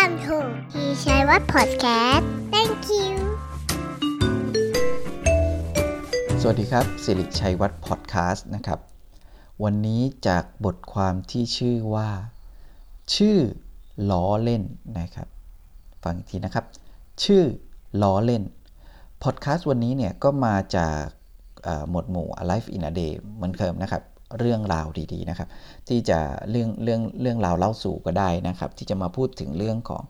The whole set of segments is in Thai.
Welcome to พี่ชัยวัฒน์ Podcast Thank you สวัสดีครับ สิริชัยวัฒน์พอดแคสต์นะครับ วันนี้จากบทความที่ชื่อว่า ชื่อล้อเล่นนะครับ ฟังอีกทีนะครับ ชื่อล้อเล่น พอดแคสต์วันนี้เนี่ยก็มาจากหมวดหมู่ Alive in a Day เหมือนเดิมนะครับ เรื่องราวดีๆนะครับ ที่จะเรื่องเรื่องเรื่องราวเล่าสู่ก็ได้นะครับ ที่จะมาพูดถึงเรื่องของ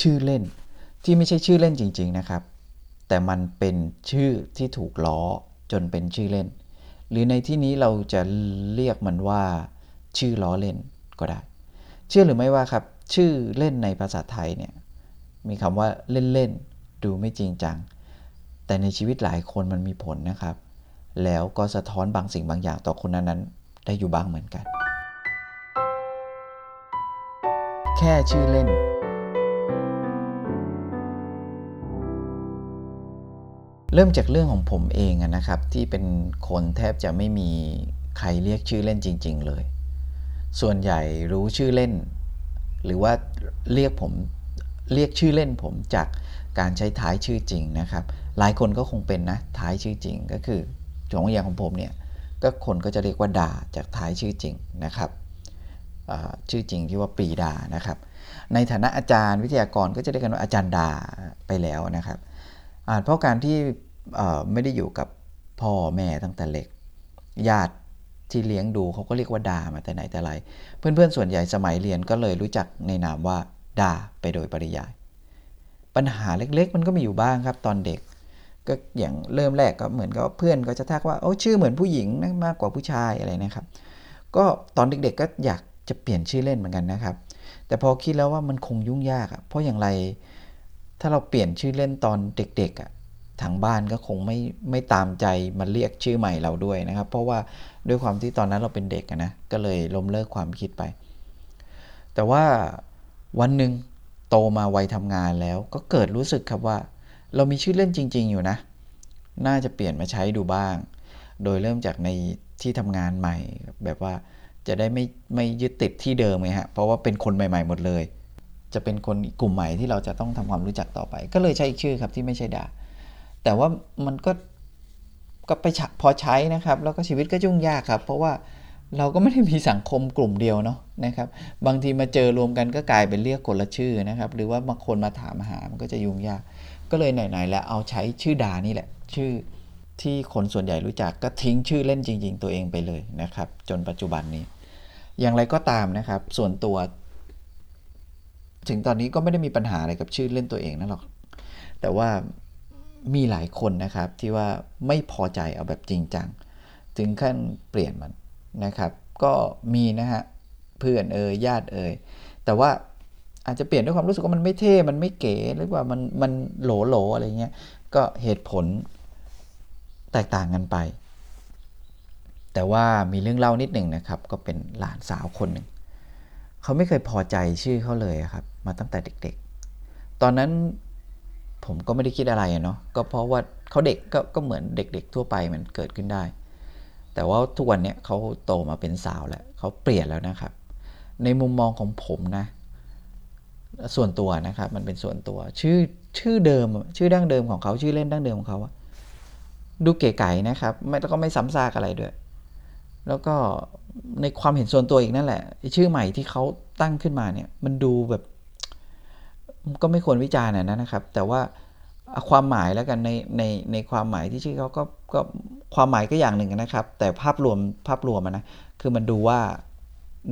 ชื่อเล่น ที่ไม่ใช่ชื่อเล่นจริง ๆนะครับ แต่มันเป็นชื่อที่ถูกล้อจนเป็นชื่อเล่น หรือในที่นี้เราจะเรียกมันว่า ชื่อล้อเล่นก็ได้ เชื่อหรือไม่ว่าครับ ชื่อเล่นในภาษาไทยเนี่ยมีคำว่าเล่นๆดูไม่จริงจัง แต่ในชีวิตหลายคนมันมีผลนะครับ แล้วก็สะท้อนบางสิ่งบางอย่างต่อคนนั้นๆ ได้อยู่บ้างเหมือนกัน แค่ชื่อเล่น เริ่มจากเรื่องของผมเองนะครับ ที่เป็นคนแทบจะไม่มีใครเรียกชื่อเล่นจริง ๆ เลย ส่วนใหญ่รู้ชื่อเล่น หรือว่าเรียกผมเรียกชื่อเล่นผมจากการใช้ท้ายชื่อจริงนะครับ หลายคนก็คงเป็นนะท้ายชื่อจริงก็คือ ของอย่างของผมเนี่ยก็คนก็จะเรียกว่าดาจากท้ายชื่อจริงนะครับชื่อจริงที่ว่าปรีดานะครับ ในฐานะอาจารย์วิทยากรก็จะเรียกกันว่าอาจารย์ดาไปแล้วนะครับเพราะการที่ไม่ได้อยู่กับพ่อแม่ตั้งแต่เล็ก ญาติที่เลี้ยงดูเขาก็เรียกว่าดามาแต่ไหนแต่ไร เพื่อนๆส่วนใหญ่สมัยเรียนก็เลยรู้จักในนามว่าดาไปโดยปริยาย ปัญหาเล็กๆ มันก็มีอยู่บ้างครับตอนเด็ก ก็อย่างเริ่มแรกก็เหมือนกับเพื่อนก็จะทักว่าโอ้ชื่อเหมือนผู้หญิงมากกว่าผู้ชายอะไรนะครับ ก็ตอนเด็กๆก็อยากจะเปลี่ยนชื่อเล่นเหมือนกันนะครับ แต่พอคิดแล้วว่ามันคงยุ่งยากอะเพราะอย่างไร ถ้าเราเปลี่ยนชื่อเล่นตอนเด็กๆอะทางบ้านก็คงไม่ไม่ตามใจมาเรียกชื่อใหม่เราด้วยนะครับ เพราะว่าด้วยความที่ตอนนั้นเราเป็นเด็กนะก็เลยล้มเลิกความคิดไป แต่ว่าวันหนึ่งโตมาวัยทำงานแล้วก็เกิดรู้สึกครับว่า เรามีชื่อเล่นจริง ๆ อยู่นะ น่าจะเปลี่ยนมาใช้ดูบ้าง โดยเริ่มจากในที่ทำงานใหม่ แบบว่าจะได้ไม่ไม่ยึดติดที่เดิมไงฮะ เพราะว่าเป็นคนใหม่ ๆ หมดเลย จะเป็นคนกลุ่มใหม่ที่เราจะต้องทำความรู้จักต่อไป ก็เลยใช้ชื่อครับที่ไม่ใช่ดา แต่ว่ามันก็ก็ไปพอใช้นะครับ แล้วก็ชีวิตก็ยุ่งยากครับ เพราะว่าเราก็ไม่ได้มีสังคมกลุ่มเดียวเนาะนะครับ บางทีมาเจอรวมกันก็กลายเป็นเรียกคนละชื่อนะครับ หรือว่าบางคนมาถามหามันก็จะยุ่งยาก ก็เลยไหนๆแล้วเอาใช้ชื่อดานี่แหละ ชื่อที่คนส่วนใหญ่รู้จักก็ทิ้งชื่อเล่นจริง ๆ ตัวเองไปเลยนะครับ จนปัจจุบันนี้ อย่างไรก็ตามนะครับ ส่วนตัว ถึงตอนนี้ก็ไม่ได้มีปัญหาอะไรกับชื่อเล่นตัวเองนั่นหรอก แต่ว่ามีหลายคนนะครับที่ว่าไม่พอใจเอาแบบจริงจัง ถึงขั้นเปลี่ยนมันนะครับ ก็มีนะฮะเพื่อนเอ่ยญาติเอ่ยแต่ว่า อาจจะเปลี่ยนด้วยความรู้สึกว่ามันไม่เท่ มันไม่เก๋ หรือว่ามันมันโหลโหลอะไรเงี้ย ก็เหตุผลแตกต่างกันไป แต่ว่ามีเรื่องเล่านิดหนึ่งนะครับ ก็เป็นหลานสาวคนหนึ่ง เขาไม่เคยพอใจชื่อเขาเลยครับ มาตั้งแต่เด็กๆ ตอนนั้นผมก็ไม่ได้คิดอะไรเนาะ ก็เพราะว่าเขาเด็กก็ก็เหมือนเด็กๆทั่วไปมันเกิดขึ้นได้ แต่ว่าทุกวันนี้เขาโตมาเป็นสาวแล้วเขาเปลี่ยนแล้วนะครับ ในมุมมองของผมนะ ส่วนตัวนะครับ มันเป็นส่วนตัว ชื่อชื่อเดิมชื่อดั้งเดิมของเขาชื่อเล่นดั้งเดิมของเขาดูเก๋ไก่นะครับไม่แล้วก็ไม่ซ้ำซากอะไรด้วย แล้วก็ในความเห็นส่วนตัวอีกนั่นแหละชื่อใหม่ที่เขาตั้งขึ้นมาเนี่ยมันดูแบบก็ไม่ควรวิจารณ์นะครับ แต่ว่าความหมายแล้วกันในในในความหมายที่ชื่อเขาก็ก็ความหมายก็อย่างหนึ่งนะครับ แต่ภาพรวมภาพรวมนะคือมันดูว่า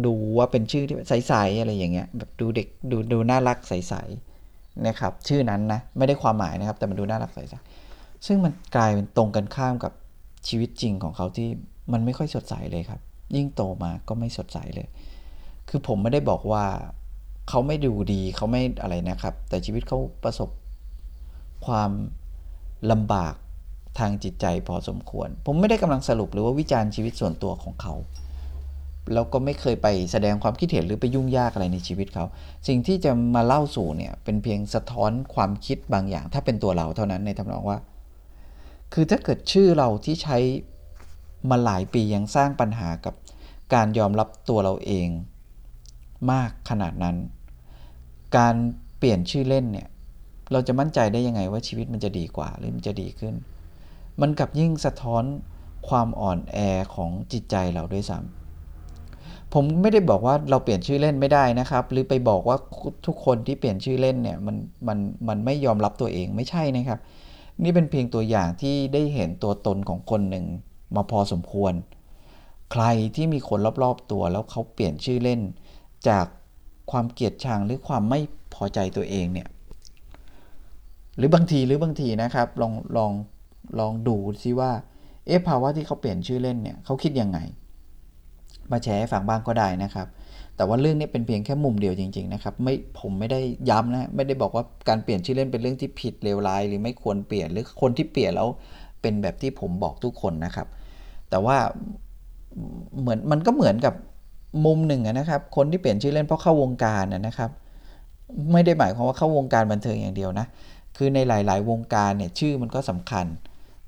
ดูว่าเป็นชื่อที่ใสๆอะไรอย่างเงี้ยแบบดูเด็กดูดูน่ารักใสๆนะครับชื่อนั้นนะไม่ได้ความหมายนะครับ แต่มันดูน่ารักใสๆซึ่งมันกลายเป็นตรงกันข้ามกับชีวิตจริงของเขาที่มันไม่ค่อยสดใสเลยครับ ยิ่งโตมาก็ไม่สดใสเลย คือผมไม่ได้บอกว่าเขาไม่ดูดีเขาไม่อะไรนะครับ แต่ชีวิตเขาประสบความลำบากทางจิตใจพอสมควร ผมไม่ได้กำลังสรุปหรือว่าวิจารณ์ชีวิตส่วนตัวของเขา แล้วก็ไม่เคยไปแสดงความคิดเห็นหรือไปยุ่งยากอะไรในชีวิตเขา สิ่งที่จะมาเล่าสู่เนี่ยเป็นเพียงสะท้อนความคิดบางอย่าง ถ้าเป็นตัวเราเท่านั้นในทำนองว่า คือถ้าเกิดชื่อเราที่ใช้มาหลายปียังสร้างปัญหากับการยอมรับตัวเราเอง มากขนาดนั้น การเปลี่ยนชื่อเล่นเนี่ยเราจะมั่นใจได้ยังไงว่าชีวิตมันจะดีกว่าหรือมันจะดีขึ้น มันกับยิ่งสะท้อนความอ่อนแอของจิตใจเราด้วยซ้ำ ผมไม่ได้บอกว่าเราเปลี่ยนชื่อเล่นไม่ได้นะครับ หรือไปบอกว่าทุกคนที่เปลี่ยนชื่อเล่นเนี่ยมันมันมันไม่ยอมรับตัวเองไม่ใช่นะครับ นี่เป็นเพียงตัวอย่างที่ได้เห็นตัวตนของคนหนึ่งมาพอสมควร ใครที่มีคนรอบๆตัวแล้วเขาเปลี่ยนชื่อเล่น จากความเกลียดชังหรือความไม่พอใจตัวเองเนี่ยหรือบางทีหรือบางทีนะครับลองลองลองดูซิว่าเอ๊ะภาวะที่เขาเปลี่ยนชื่อเล่นเนี่ยเขาคิดยังไง มาแชร์ให้ฟังบ้างก็ได้นะครับ แต่ว่าเรื่องนี้เป็นเพียงแค่มุมเดียวจริง ๆ นะครับ ไม่ผมไม่ได้ย้ำนะไม่ได้บอกว่าการเปลี่ยนชื่อเล่นเป็นเรื่องที่ผิดเลวร้าย หรือไม่ควรเปลี่ยนหรือคนที่เปลี่ยนแล้วเป็นแบบที่ผมบอกทุกคนนะครับ แต่ว่าเหมือนมันก็เหมือนกับมุมหนึ่งนะครับ คนที่เปลี่ยนชื่อเล่นเพราะเข้าวงการนะครับ ไม่ได้หมายความว่าเข้าวงการบันเทิงอย่างเดียวนะคือในหลาย ๆ วงการเนี่ยชื่อมันก็สำคัญ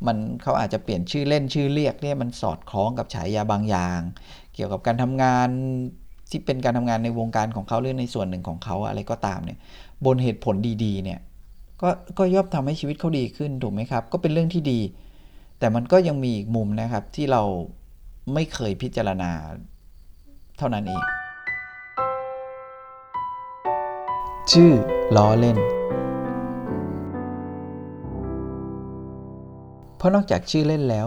มันเขาอาจจะเปลี่ยนชื่อเล่นชื่อเรียกเนี่ยมันสอดคล้องกับฉายาบางอย่าง เกี่ยวกับการทำงานที่เป็นการทำงานในวงการของเขาหรือในส่วนหนึ่งของเขาอะไรก็ตามเนี่ยบนเหตุผลดีๆเนี่ยก็ก็ย่อมทำให้ชีวิตเขาดีขึ้นถูกไหมครับ ก็เป็นเรื่องที่ดี แต่มันก็ยังมีอีกมุมนะครับที่เราไม่เคยพิจารณาเท่านั้นเอง ชื่อล้อเล่น เพราะนอกจากชื่อเล่นแล้ว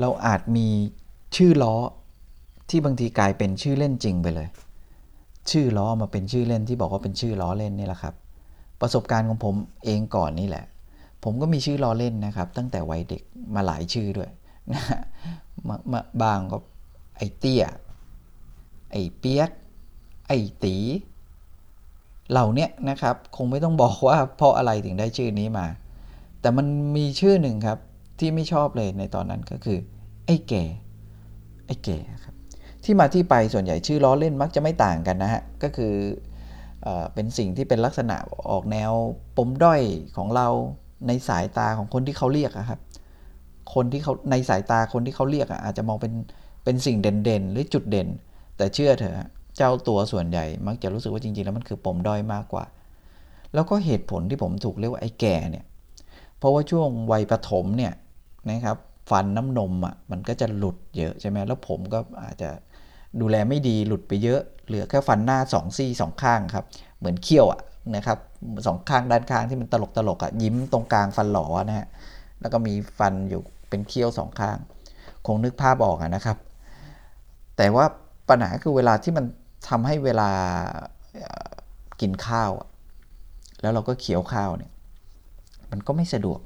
เราอาจมีชื่อล้อ ที่บางทีกลายเป็นชื่อเล่นจริงไปเลย ชื่อล้อมาเป็นชื่อเล่นที่บอกว่าเป็นชื่อล้อเล่นนี่แหละครับ ประสบการณ์ของผมเองก่อนนี่แหละ ผมก็มีชื่อล้อเล่นนะครับ ตั้งแต่วัยเด็กมาหลายชื่อด้วยนะมาบางก็ไอเตี้ย ไอเปียก ไอตี เหล่านี้นะครับ คงไม่ต้องบอกว่าเพราะอะไรถึงได้ชื่อนี้มา แต่มันมีชื่อหนึ่งครับที่ไม่ชอบเลยในตอนนั้นก็คือ ไอ้แก่ ไอ้แก่ครับ ที่มาที่ไปส่วนใหญ่ชื่อล้อเล่นมักจะไม่ต่างกันนะฮะ ก็คือเอเป็นสิ่งที่เป็นลักษณะออกแนวปมด้อยของเราในสายตาของคนที่เขาเรียกครับ คนที่เขาในสายตาคนที่เขาเรียกอาจจะมองเป็นเป็นสิ่งเด่นๆ หรือจุดเด่น แต่เชื่อเถอะเจ้าตัวส่วนใหญ่มักจะรู้สึกว่าจริงๆ แล้วมันคือปมด้อยมากกว่า แล้วก็เหตุผลที่ผมถูกเรียกว่าไอ้แก่เนี่ย เพราะว่าช่วงวัยประถมเนี่ยนะครับฟันน้ำนมอะมันก็จะหลุดเยอะใช่ไหมแล้วผมก็อาจจะ ดูแลไม่ดีหลุดไปเยอะ เหลือแค่ฟันหน้าสองซี่สองข้างครับ เหมือนเขี้ยวอะนะครับสองข้างด้านข้างที่มันตลกตลกอะยิ้มตรงกลางฟันหลอนะฮะแล้วก็มีฟันอยู่เป็นเขี้ยวสองข้าง คงนึกภาพออกนะครับ แต่ว่าปัญหาคือเวลาที่มันทำให้เวลากินข้าว แล้วเราก็เคี้ยวข้าวเนี่ย มันก็ไม่สะดวก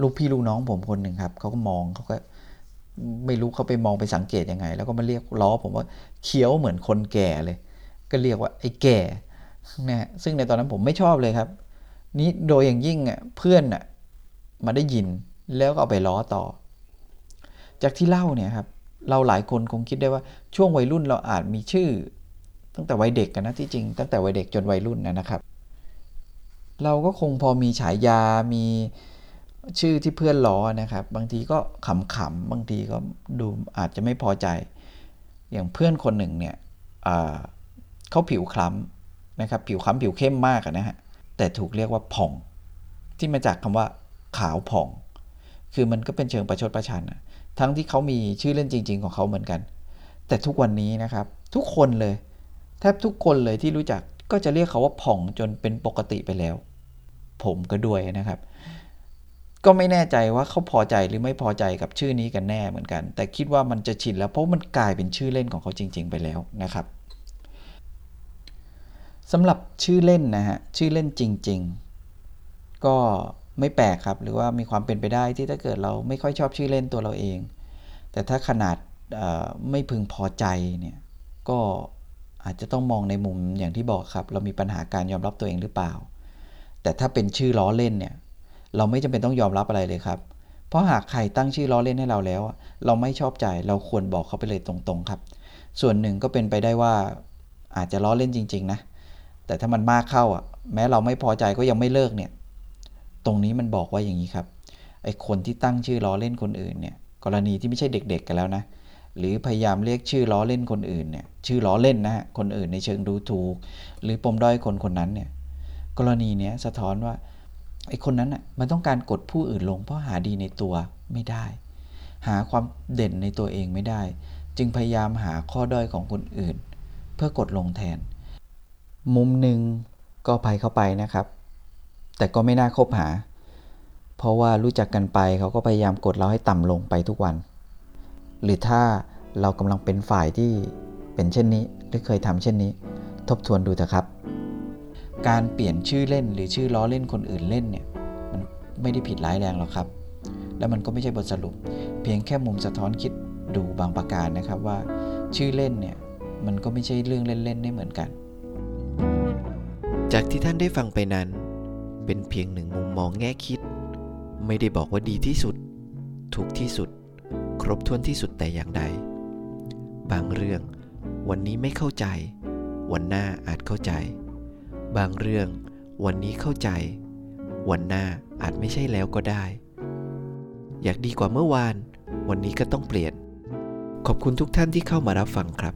ลูกพี่ลูกน้องผมคนหนึ่งครับเขาก็มองเขาก็ ไม่รู้เขาไปมองไปสังเกตยังไง แล้วก็มาเรียกล้อผมว่าเคี้ยวเหมือนคนแก่เลย ก็เรียกว่าไอ้แก่นะซึ่งในตอนนั้นผมไม่ชอบเลยครับ นี้โดยอย่างยิ่งอะเพื่อนอะมาได้ยินแล้วก็เอาไปล้อต่อ จากที่เล่าเนี่ยครับเราหลายคนคงคิดได้ว่าช่วงวัยรุ่นเราอาจมีชื่อ ตั้งแต่วัยเด็กกันนะที่จริง ตั้งแต่วัยเด็กจนวัยรุ่นนะครับ เราก็คงพอมีฉายามี ชื่อที่เพื่อนล้อนะครับ บางทีก็ขำๆบางทีก็ดูอาจจะไม่พอใจ อย่างเพื่อนคนหนึ่งเนี่ยเขาผิวคล้ำนะครับ ผิวคล้ำผิวเข้มมากนะฮะแต่ถูกเรียกว่าผ่อง ที่มาจากคำว่าขาวผ่อง คือมันก็เป็นเชิงประชดประชันนะทั้งที่เขามีชื่อเล่นจริง ๆ ของเขาเหมือนกัน แต่ทุกวันนี้นะครับ ทุกคนเลย แทบทุกคนเลยที่รู้จักก็จะเรียกเขาว่าผ่องจนเป็นปกติไปแล้ว ผมก็ด้วยนะครับ ก็ไม่แน่ใจว่าเขาพอใจหรือไม่พอใจกับชื่อนี้กันแน่เหมือนกัน แต่คิดว่ามันจะชินแล้วเพราะมันกลายเป็นชื่อเล่นของเขาจริง ๆ ไปแล้วนะครับสำหรับชื่อเล่นนะฮะชื่อเล่นจริง ๆ ก็ไม่แปลกครับ หรือว่ามีความเป็นไปได้ที่ถ้าเกิดเราไม่ค่อยชอบชื่อเล่นตัวเราเอง แต่ถ้าขนาดไม่พึงพอใจเนี่ยก็อาจจะต้องมองในมุมอย่างที่บอกครับ เรามีปัญหาการยอมรับตัวเองหรือเปล่า แต่ถ้าเป็นชื่อล้อเล่นเนี่ย เราไม่จำเป็นต้องยอมรับอะไรเลยครับ เพราะหากใครตั้งชื่อล้อเล่นให้เราแล้ว เราไม่ชอบใจเราควรบอกเขาไปเลยตรงๆครับ ส่วนหนึ่งก็เป็นไปได้ว่าอาจจะล้อเล่นจริง ๆ นะ แต่ถ้ามันมากเข้าอะ แม้เราไม่พอใจก็ยังไม่เลิกเนี่ย ตรงนี้มันบอกว่าอย่างนี้ครับ ไอ้คนที่ตั้งชื่อล้อเล่นคนอื่นเนี่ย กรณีที่ไม่ใช่เด็ก ๆ กันแล้วนะ หรือพยายามเรียกชื่อล้อเล่นคนอื่นเนี่ย ชื่อล้อเล่นนะฮะ คนอื่นในเชิงดูถูก หรือปมด้อยคนคนนั้นเนี่ย กรณีเนี้ยสะท้อนว่า ไอ้คนนั้นอะมันต้องการกดผู้อื่นลงเพราะหาดีในตัวไม่ได้ หาความเด่นในตัวเองไม่ได้ จึงพยายามหาข้อด้อยของคนอื่น เพื่อกดลงแทน มุมหนึ่งก็ภัยเข้าไปนะครับ แต่ก็ไม่น่าคบหา เพราะว่ารู้จักกันไปเขาก็พยายามกดเราให้ต่ำลงไปทุกวัน หรือถ้าเรากำลังเป็นฝ่ายที่เป็นเช่นนี้ หรือเคยทำเช่นนี้ ทบทวนดูเถอะครับ การเปลี่ยนชื่อเล่นหรือชื่อล้อเล่นคนอื่นเล่นเนี่ยมันไม่ได้ผิดร้ายแรงหรอกครับ แล้วมันก็ไม่ใช่บทสรุป เพียงแค่มุมสะท้อนคิดดูบางประการนะครับว่าชื่อเล่นเนี่ยมันก็ไม่ใช่เรื่องเล่นๆได้เหมือนกัน จากที่ท่านได้ฟังไปนั้น เป็นเพียงหนึ่งมุมมองแง่คิด ไม่ได้บอกว่าดีที่สุด ถูกที่สุด ครบถ้วนที่สุดแต่อย่างใด บางเรื่อง วันนี้ไม่เข้าใจ วันหน้าอาจเข้าใจ บางเรื่อง วันนี้เข้าใจ วันหน้าอาจไม่ใช่แล้วก็ได้ อยากดีกว่าเมื่อวาน วันนี้ก็ต้องเปลี่ยน ขอบคุณทุกท่านที่เข้ามารับฟังครับ